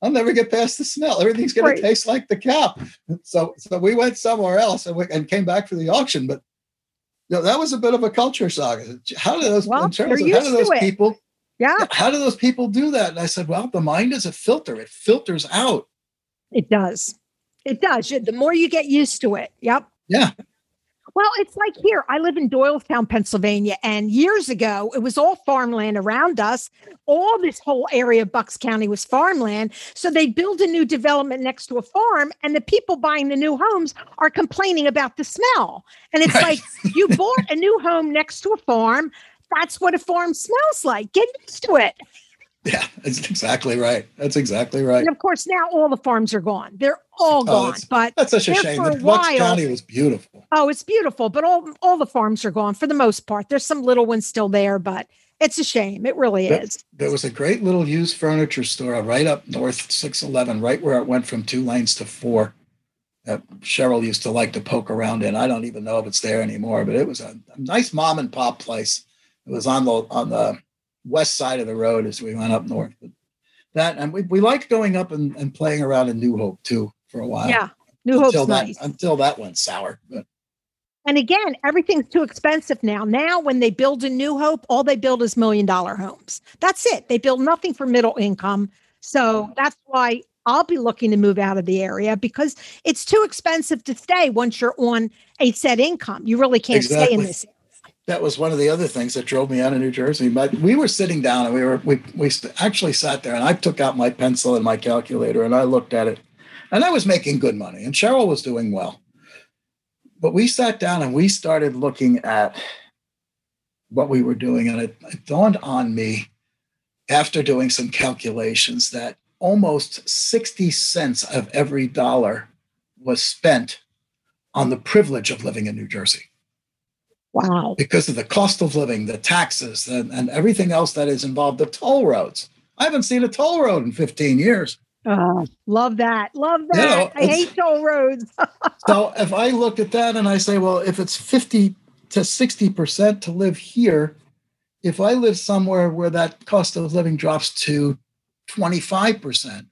I'll never get past the smell. Everything's going Right. to taste like the cow. So, so we went somewhere else and, we, and came back for the auction. But know, that was a bit of a culture shock. How do those, Well, and Cheryl they're how do those people, yeah, how do those people do that? And I said, well, the mind is a filter. It filters out. it does. It does. The more you get used to it. Yep. Yeah. Well, it's like here. I live in Doylestown, Pennsylvania, and years ago it was all farmland around us. All this whole area of Bucks County was farmland. So they build a new development next to a farm, and the people buying the new homes are complaining about the smell. And it's Right. like you bought a new home next to a farm. That's what a farm smells like. Get used to it. Yeah, that's exactly right. That's exactly right. And of course, now all the farms are gone. They're all oh, gone. that's- But That's such a shame. for a while- County was beautiful. Oh, it's beautiful, but all all the farms are gone for the most part. There's some little ones still there, but it's a shame. It really Yep. is. There was a great little used furniture store right up North 611, right where it went from two lanes to four. That Cheryl used to like to poke around in. I don't even know if it's there anymore, but it was a, a nice mom and pop place. It was on the on the west side of the road as we went up north. But that and we, we liked going up and, and playing around in New Hope too for a while. Yeah. New until Hope's that nice. until that went sour. But And again, everything's too expensive now. Now, when they build a New Hope, all they build is million dollar homes. That's it. They build nothing for middle income. So that's why I'll be looking to move out of the area because it's too expensive to stay once you're on a set income. You really can't stay in Exactly. this. That was one of the other things that drove me out of New Jersey. But we were sitting down and we were we we actually sat there and I took out my pencil and my calculator and I looked at it, and I was making good money and Cheryl was doing well. But we sat down and we started looking at what we were doing, and it, it dawned on me after doing some calculations that almost 60 cents of every dollar was spent on the privilege of living in New Jersey Wow. because of the cost of living, the taxes, and, and everything else that is involved, the toll roads. I haven't seen a toll road in 15 years. Oh, love that. Love that. You know, I hate toll roads. so if I look at that and I say, well, if it's 50 to 60% to live here, if I live somewhere where that cost of living drops to 25%,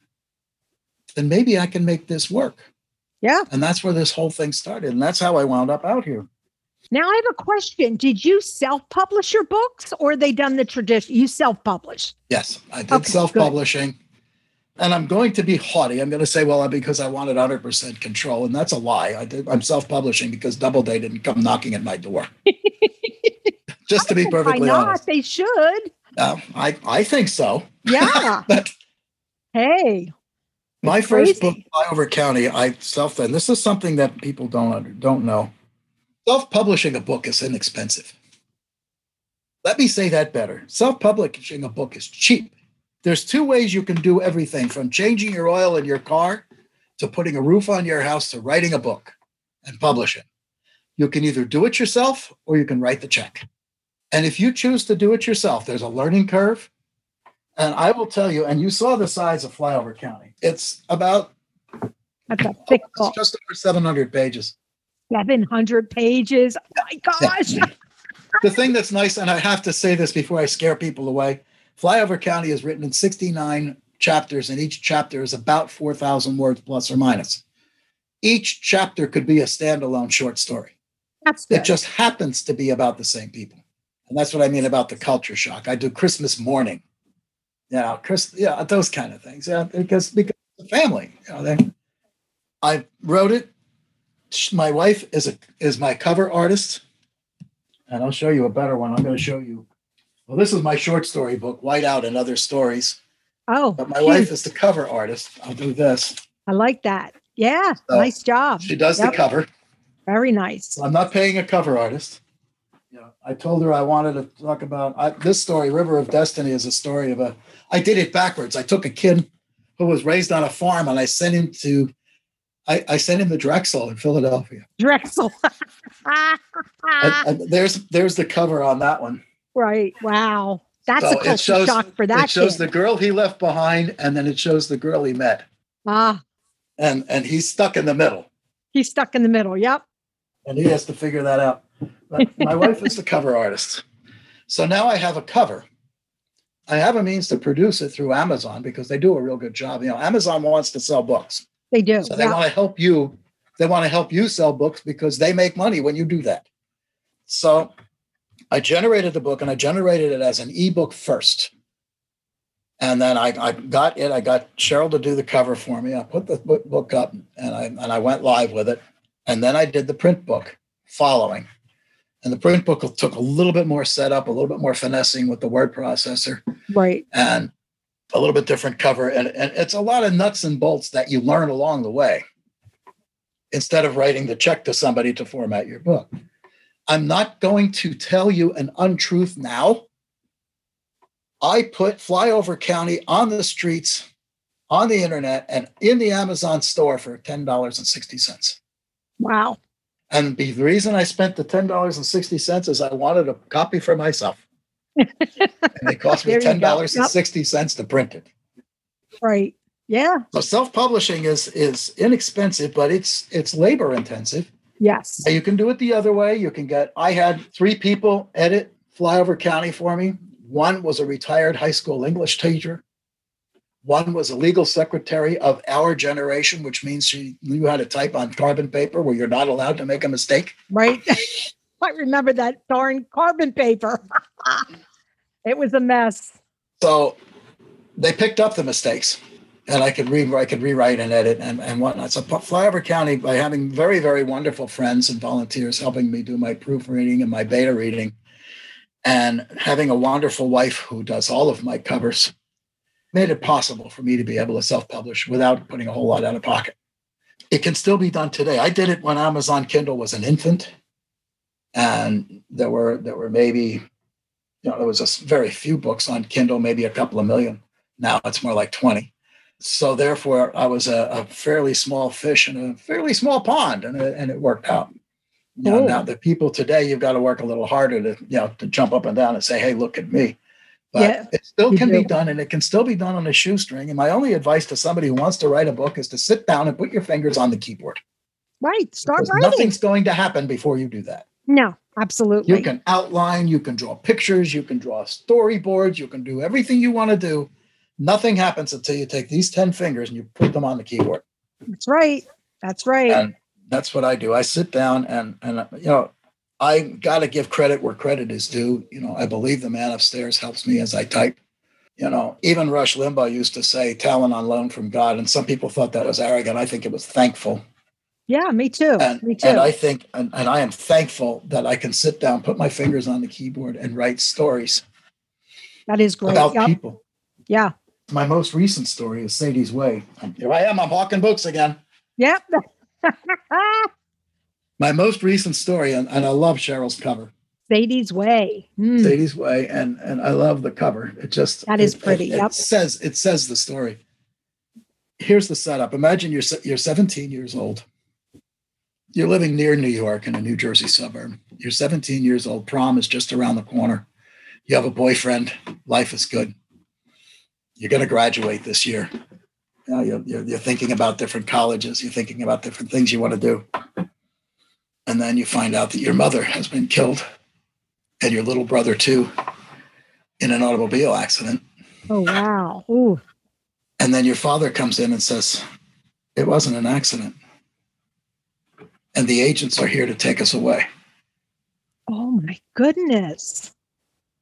then maybe I can make this work. Yeah. And that's where this whole thing started. And that's how I wound up out here. Now I have a question. Did you self-publish your books or they done the tradition? You self-published. Yes, I did Okay, self-publishing. And I'm going to be haughty. I'm going to say, well, because I wanted 100% control. And that's a lie. I did, I'm self-publishing because Doubleday didn't come knocking at my door. Just to be Why perfectly not? honest. They should. Uh, I, I think so. Yeah. But hey. my first book, crazy. Flyover County, I self and this is something that people don't don't know. Self-publishing a book is inexpensive. Let me say that better. Self-publishing a book is cheap. There's two ways you can do everything from changing your oil in your car to putting a roof on your house to writing a book and publishing. You can either do it yourself or you can write the check. And if you choose to do it yourself, there's a learning curve. And I will tell you, and you saw the size of Flyover County. It's about That's a thick book. just over 700 pages. 700 pages. Oh my gosh. The thing that's nice, and I have to say this before I scare people away Flyover County is written in 69 chapters, and each chapter is about 4,000 words plus or minus. Each chapter could be a standalone short story. That's It good. just happens to be about the same people. And that's what I mean about the culture shock. I do Christmas morning. You know, Chris, yeah, those kind of things. Yeah, because because the family, you know, they, I wrote it. My wife is a is my cover artist. And I'll show you a better one. I'm going to show you. Well, this is my short story book, Whiteout and Other Stories. oh, But my cute. wife is the cover artist. I'll do this. I like that. Yeah. So, nice job. She does Yep, the cover. Very nice. So I'm not paying a cover artist. You know, I told her I wanted to talk about I, this story. River of Destiny is a story of a. I did it backwards. I took a kid who was raised on a farm and I sent him to. I, I sent him the Drexel in Philadelphia. Drexel. And, and there's there's the cover on that one. right. Wow. That's So a culture shows- shock for that it shows kid. the girl he left behind, and then it shows the girl he met, ah, and and he's stuck in the middle, he's stuck in the middle. Yep. and he has to figure that out. But my wife is the cover artist, so now I have a cover. I have a means to produce it through Amazon because they do a real good job. You know, Amazon wants to sell books, They do. so they Yep. want to help you. They want to help you sell books because they make money when you do that. So I generated the book and I generated it as an ebook first. And then I, I got it. I got Cheryl to do the cover for me. I put the book book up and I and I went live with it. And then I did the print book following. And the print book took a little bit more setup, a little bit more finessing with the word processor right. and a little bit different cover. And, and it's a lot of nuts and bolts that you learn along the way instead of writing the check to somebody to format your book. I'm not going to tell you an untruth now. I put Flyover County on the streets, on the internet, and in the Amazon store for $10.60. Wow. And the reason I spent the $10.60 is I wanted a copy for myself. And it cost me There you go. $10.60 to print it. Right. Yeah. So self-publishing is is inexpensive, but it's it's labor intensive. Yes. Now, You can do it the other way. You can get I had three people edit Flyover County for me. One was a retired high school English teacher. One was a legal secretary of our generation, which means she knew how to type on carbon paper where you're not allowed to make a mistake. Right. I remember that darn carbon paper. it was a mess. So they picked up the mistakes and I could read, I could rewrite and edit and, and whatnot. So Flyover County, by having very, very wonderful friends and volunteers helping me do my proofreading and my beta reading, and having a wonderful wife who does all of my covers, made it possible for me to be able to self-publish without putting a whole lot out of pocket. It can still be done today. I did it when Amazon Kindle was an infant, and there were there were maybe you know, there was a very few books on Kindle, maybe a couple of million. Now it's more like 20. So therefore, I was a, a fairly small fish in a fairly small pond, and it, and it worked out. You know, now the people today, you've got to work a little harder to you know to jump up and down and say, "Hey, look at me." But Yeah, it still can be done and it can still be done on a shoestring. And my only advice to somebody who wants to write a book is to sit down and put your fingers on the keyboard. Right. Start Because writing. nothing's going to happen before you do that. No, absolutely. You can outline, you can draw pictures, you can draw storyboards, you can do everything you want to do. Nothing happens until you take these 10 fingers and you put them on the keyboard. That's right. That's right. And that's what I do. I sit down and and uh, you know, I got to give credit where credit is due. You know, I believe the man upstairs helps me as I type. You know, even Rush Limbaugh used to say talent on loan from God, and some people thought that was arrogant. I think it was thankful. Yeah, me too. And, me too. and I think, and, and I am thankful that I can sit down, put my fingers on the keyboard, and write stories that is great. about Yep. people. Yeah. My most recent story is Sadie's Way. Here I am. I'm hawking books again. Yep. My most recent story, and, and I love Cheryl's cover. Sadie's Way. Hmm. Sadie's Way, and and I love the cover. It just That is it- pretty, It, it says it says the story. Here's the setup. Imagine you're you're 17 years old. You're living near New York in a New Jersey suburb. You're 17 years old. Prom is just around the corner. You have a boyfriend. Life is good. You're going to graduate this year. You're, you're, you're thinking about different colleges. You're thinking about different things you want to do. And then you find out that your mother has been killed and your little brother too in an automobile accident. Oh wow. Ooh. And then your father comes in and says, It wasn't an accident. And the agents are here to take us away. Oh my goodness.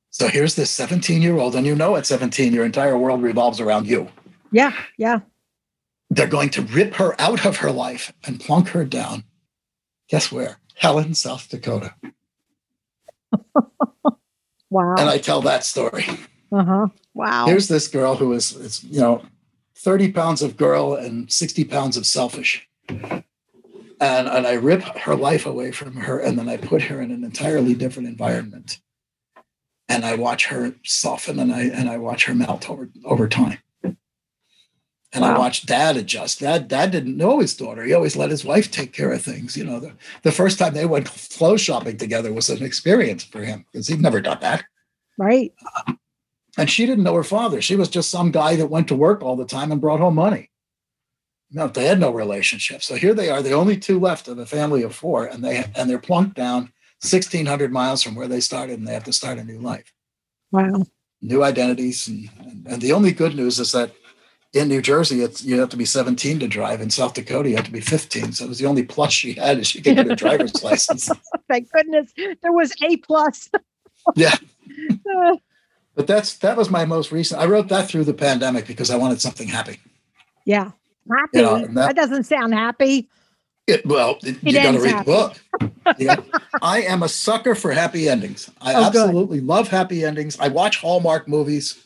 So here's this 17 year old, and you know at 17, your entire world revolves around you. Yeah. Yeah. They're going to rip her out of her life and plunk her down. Guess where? Helen, South Dakota. Wow. And I tell that story. uh-huh. Wow. Here's this girl who is, is, you know, 30 pounds of girl and 60 pounds of selfish. And, and I rip her life away from her, and then I put her in an entirely different environment. And I watch her soften and I and I watch her melt over over time. And I watch dad adjust. Dad, dad didn't know his daughter. He always let his wife take care of things. You know, the, the first time they went clothes shopping together was an experience for him because he'd never done that. right. And she didn't know her father. She was just some guy that went to work all the time and brought home money. No, they had no relationship. So here they are, the only two left of a family of four, and they and they're plunked down 1,600 miles from where they started, and they have to start a new life, Wow. new identities. And, and, and the only good news is that in New Jersey, it's you have to be 17 to drive. In South Dakota, you have to be 15. So it was the only plus she had is she could get a driver's license. Thank goodness there was A plus. Yeah. Uh, But that's that was my most recent. I wrote that through the pandemic because I wanted something happy. yeah. Happy. You know, that, that- doesn't sound happy. It, well, it- you got to read happy. the book. I am a sucker for happy endings. I Oh, good. absolutely love happy endings. I watch Hallmark movies.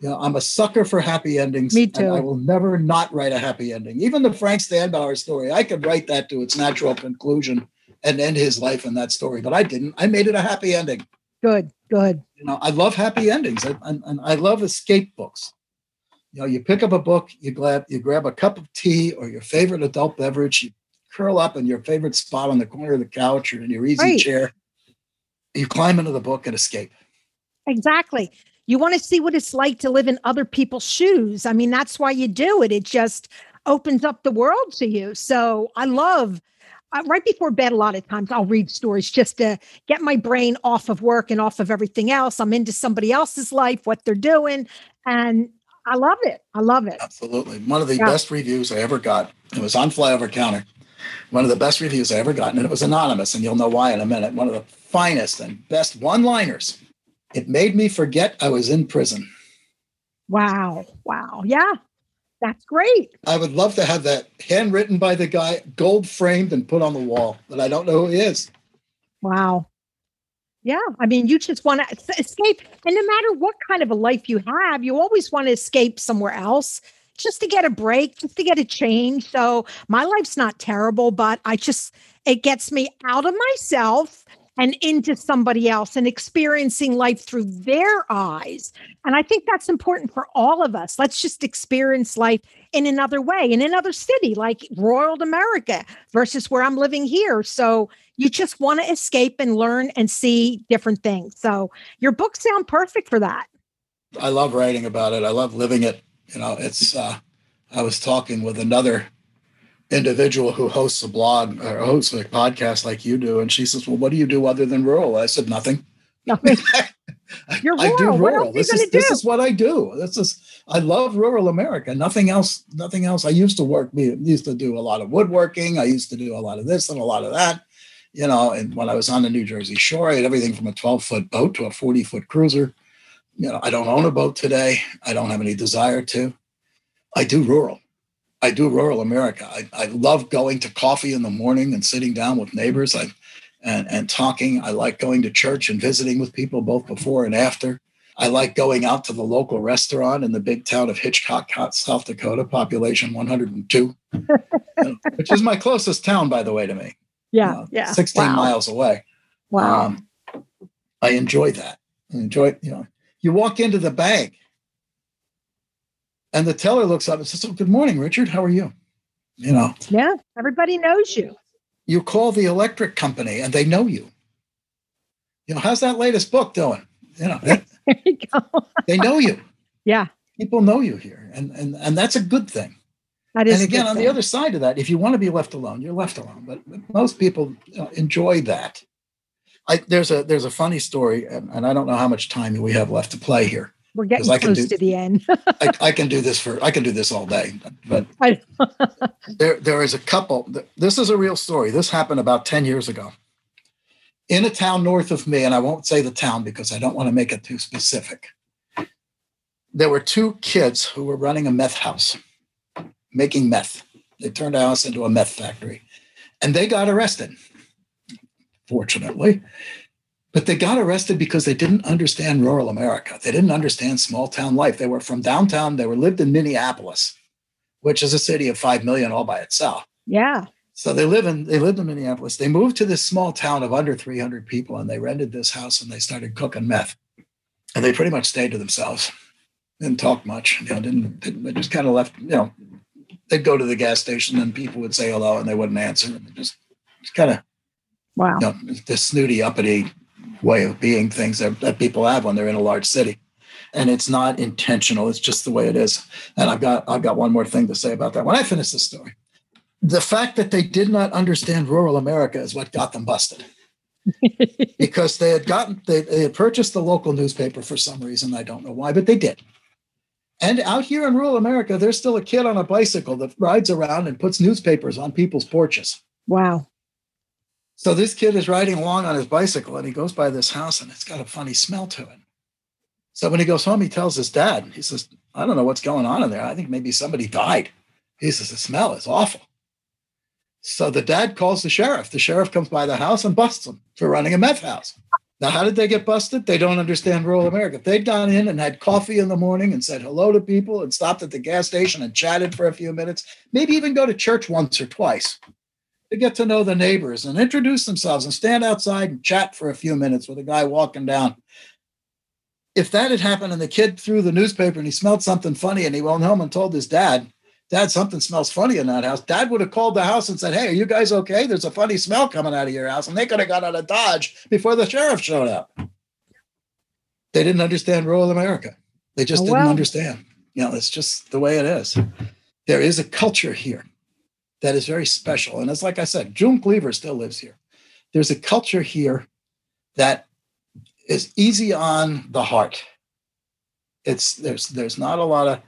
You know, I'm a sucker for happy endings. Me and too. I will never not write a happy ending. Even the Frank Standbauer story, I could write that to its natural conclusion and end his life in that story, but I didn't. I made it a happy ending. Good. Good. You know, I love happy endings, and, and, and I love escape books. You know, you pick up a book, you grab you grab a cup of tea or your favorite adult beverage, you curl up in your favorite spot on the corner of the couch or in your easy Right. chair. You climb into the book and escape. Exactly. You want to see what it's like to live in other people's shoes. I mean, that's why you do it. It just opens up the world to you. So I love uh, right before bed, a lot of times I'll read stories just to get my brain off of work and off of everything else. I'm into somebody else's life, what they're doing. And I love it. I love it. Absolutely. One of the Yeah. best reviews I ever got. It was on Flyover County. One of the best reviews I ever gotten, and it was anonymous, and you'll know why in a minute. One of the finest and best one-liners. It made me forget I was in prison. Wow. Wow. Yeah. That's great. I would love to have that handwritten by the guy, gold framed and put on the wall, but I don't know who he is. Wow. Yeah. I mean, you just want to escape. And no matter what kind of a life you have, you always want to escape somewhere else just to get a break, just to get a change. So my life's not terrible, but I just, it gets me out of myself and into somebody else and experiencing life through their eyes. And I think that's important for all of us. Let's just experience life in another way, in another city like Royal America versus where I'm living here. So you just want to escape and learn and see different things. So your books sound perfect for that. I love writing about it. I love living it. You know, it's. Uh, I was talking with another individual who hosts a blog or hosts a podcast like you do, and she says, "Well, what do you do other than rural?" I said, "Nothing." Nothing. You're rural. I do rural. else are you This is this do? is what I do. This is I love rural America. Nothing else. Nothing else. I used to work. Used to do a lot of woodworking. I used to do a lot of this and a lot of that. You know, and when I was on the New Jersey shore, I had everything from a 12 foot boat to a 40 foot cruiser. You know, I don't own a boat today. I don't have any desire to. I do rural. I do rural America. I, I love going to coffee in the morning and sitting down with neighbors. I and, and talking. I like going to church and visiting with people both before and after. I like going out to the local restaurant in the big town of Hitchcock, South Dakota, population 102, which is my closest town, by the way, to me. Yeah, uh, yeah. 16 wow. miles away. Wow. Um, I enjoy that. I enjoy, you know, you walk into the bank and the teller looks up and says, Oh, good morning, Richard. How are you? You know, yeah, everybody knows you. you call the electric company and they know you. You know, how's that latest book doing? You know, they, There you go. they know you. Yeah, People know you here. And and and that's a good thing. That is. and again, on the other side of that, if you want to be left alone, you're left alone. But most people enjoy that. I, there's a there's a funny story, and, and I don't know how much time we have left to play here. we're getting 'cause I can close do- to the end. I, I can do this for I can do this all day. But there there is a couple. This is a real story. This happened about ten years ago, in a town north of me, and I won't say the town because I don't want to make it too specific. There were two kids who were running a meth house, making meth. They turned a house into a meth factory, and they got arrested. Fortunately, but they got arrested because they didn't understand rural America. They didn't understand small town life. They were from downtown. They were lived in Minneapolis, which is a city of five million all by itself. yeah. So they live in they lived in Minneapolis. They moved to this small town of under 300 people, and they rented this house and they started cooking meth. And they pretty much stayed to themselves. Didn't talk much. You know, didn't, didn't they just kind of left. You know, they'd go to the gas station and people would say hello and they wouldn't answer. And just, just kind of Wow. you know, this snooty, uppity way of being things that, that people have when they're in a large city. And it's not intentional. It's just the way it is. And I've got I've got one more thing to say about that. When I finish this story, the fact that they did not understand rural America is what got them busted. because they had gotten they, they had purchased the local newspaper for some reason. I don't know why, but they did. And out here in rural America, there's still a kid on a bicycle that rides around and puts newspapers on people's porches. wow. So this kid is riding along on his bicycle and he goes by this house and it's got a funny smell to it. So when he goes home, he tells his dad, he says, I don't know what's going on in there. I think maybe somebody died. He says, the smell is awful. So the dad calls the sheriff. The sheriff comes by the house and busts him for running a meth house. Now, how did they get busted? They don't understand rural America. If they'd gone in and had coffee in the morning and said hello to people and stopped at the gas station and chatted for a few minutes, maybe even go to church once or twice, to get to know the neighbors and introduce themselves and stand outside and chat for a few minutes with a guy walking down. If that had happened and the kid threw the newspaper and he smelled something funny and he went home and told his dad, Dad, something smells funny in that house. Dad would have called the house and said, Hey, are you guys okay? There's a funny smell coming out of your house. And they could have got out of Dodge before the sheriff showed up. They didn't understand rural America. They just Oh, didn't well. understand. You know, it's just the way it is. There is a culture here that is very special. And it's like I said, June Cleaver still lives here. There's a culture here that is easy on the heart. It's there's there's not a lot of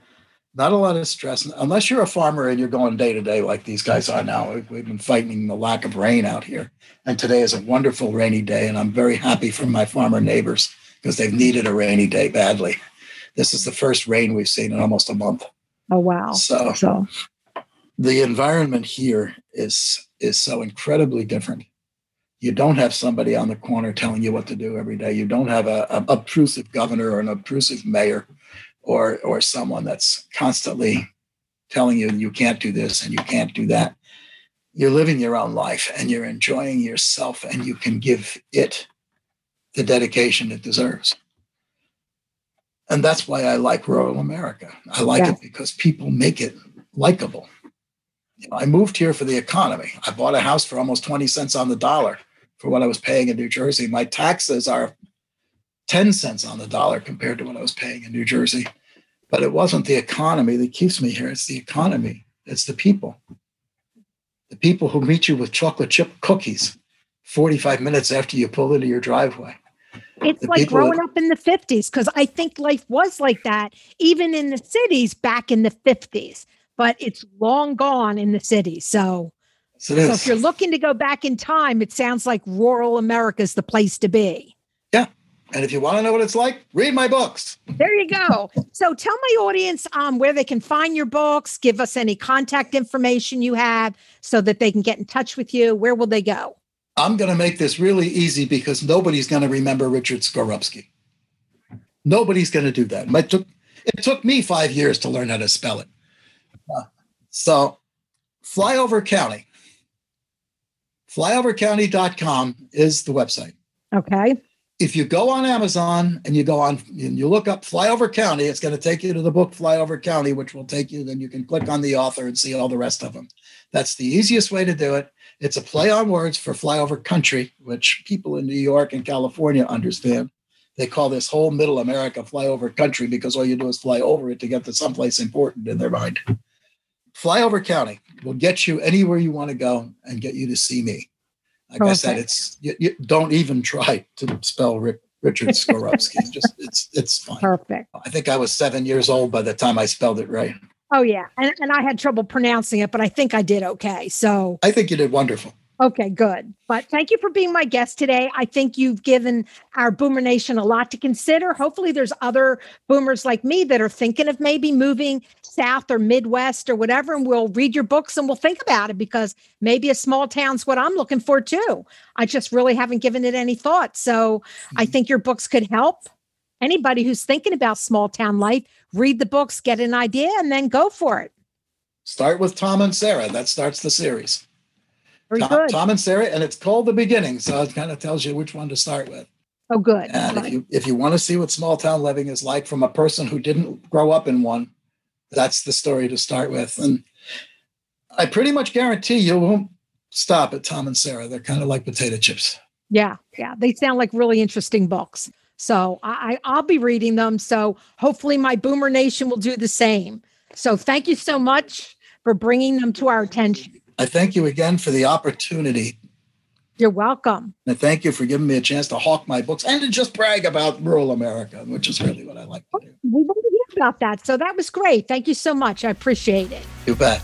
not a lot of stress unless you're a farmer and you're going day to day like these guys are now. We've, we've been fighting the lack of rain out here, and today is a wonderful rainy day, and I'm very happy for my farmer neighbors because they've needed a rainy day badly. This is the first rain we've seen in almost a month. Oh wow. So So the environment here is is so incredibly different. You don't have somebody on the corner telling you what to do every day. You don't have a, a obtrusive governor or an obtrusive mayor or or someone that's constantly telling you you can't do this and you can't do that. You're living your own life and you're enjoying yourself and you can give it the dedication it deserves. And that's why I like rural America. I like Yeah. it because people make it likable. You know, I moved here for the economy. I bought a house for almost 20 cents on the dollar for what I was paying in New Jersey. My taxes are 10 cents on the dollar compared to what I was paying in New Jersey. But it wasn't the economy that keeps me here. It's the economy. It's the people. The people who meet you with chocolate chip cookies 45 minutes after you pull into your driveway. It's the like growing that, up in the 50s because I think life was like that, even in the cities back in the 50s, but it's long gone in the cities. So, so if you're looking to go back in time, it sounds like rural America is the place to be. And if you want to know what it's like, read my books. There you go. so tell my audience um, where they can find your books, give us any contact information you have so that they can get in touch with you. Where will they go? I'm going to make this really easy because nobody's going to remember Richard Skorupski. Nobody's going to do that. It took, it took me five years to learn how to spell it. Uh, so, Flyover County, flyovercounty.com is the website. Okay. If you go on Amazon and you go on and you look up Flyover County, it's going to take you to the book Flyover County, which will take you, then you can click on the author and see all the rest of them. That's the easiest way to do it. It's a play on words for flyover country, which people in New York and California understand. They call this whole middle America flyover country because all you do is fly over it to get to someplace important in their mind. Flyover County will get you anywhere you want to go and get you to see me. Like Perfect. I said, it's you, you, don't even try to spell Rick, Richard Skorupski. just it's it's fine. Perfect. I think I was seven years old by the time I spelled it right. Oh yeah, and and I had trouble pronouncing it, but I think I did okay. So I think you did wonderful. Okay, good. But thank you for being my guest today. I think you've given our Boomer Nation a lot to consider. Hopefully, there's other boomers like me that are thinking of maybe moving south or Midwest or whatever, and we'll read your books and we'll think about it because maybe a small town's what I'm looking for too. I just really haven't given it any thought. So mm-hmm. I think your books could help anybody who's thinking about small town life. Read the books, get an idea, and then go for it. Start with Tom and Sarah. That starts the series. Very Tom, good. Tom and Sarah, and it's called The Beginning, so it kind of tells you which one to start with. Oh, good. And if you if you want to see what small town living is like from a person who didn't grow up in one, that's the story to start with. And I pretty much guarantee you won't stop at Tom and Sarah. They're kind of like potato chips. Yeah, yeah. They sound like really interesting books. So I, I'll be reading them. So hopefully my Boomer Nation will do the same. So thank you so much for bringing them to our attention. I thank you again for the opportunity. You're welcome. And thank you for giving me a chance to hawk my books and to just brag about rural America, which is really what I like to do. We want to hear about that. So that was great. Thank you so much. I appreciate it. You bet.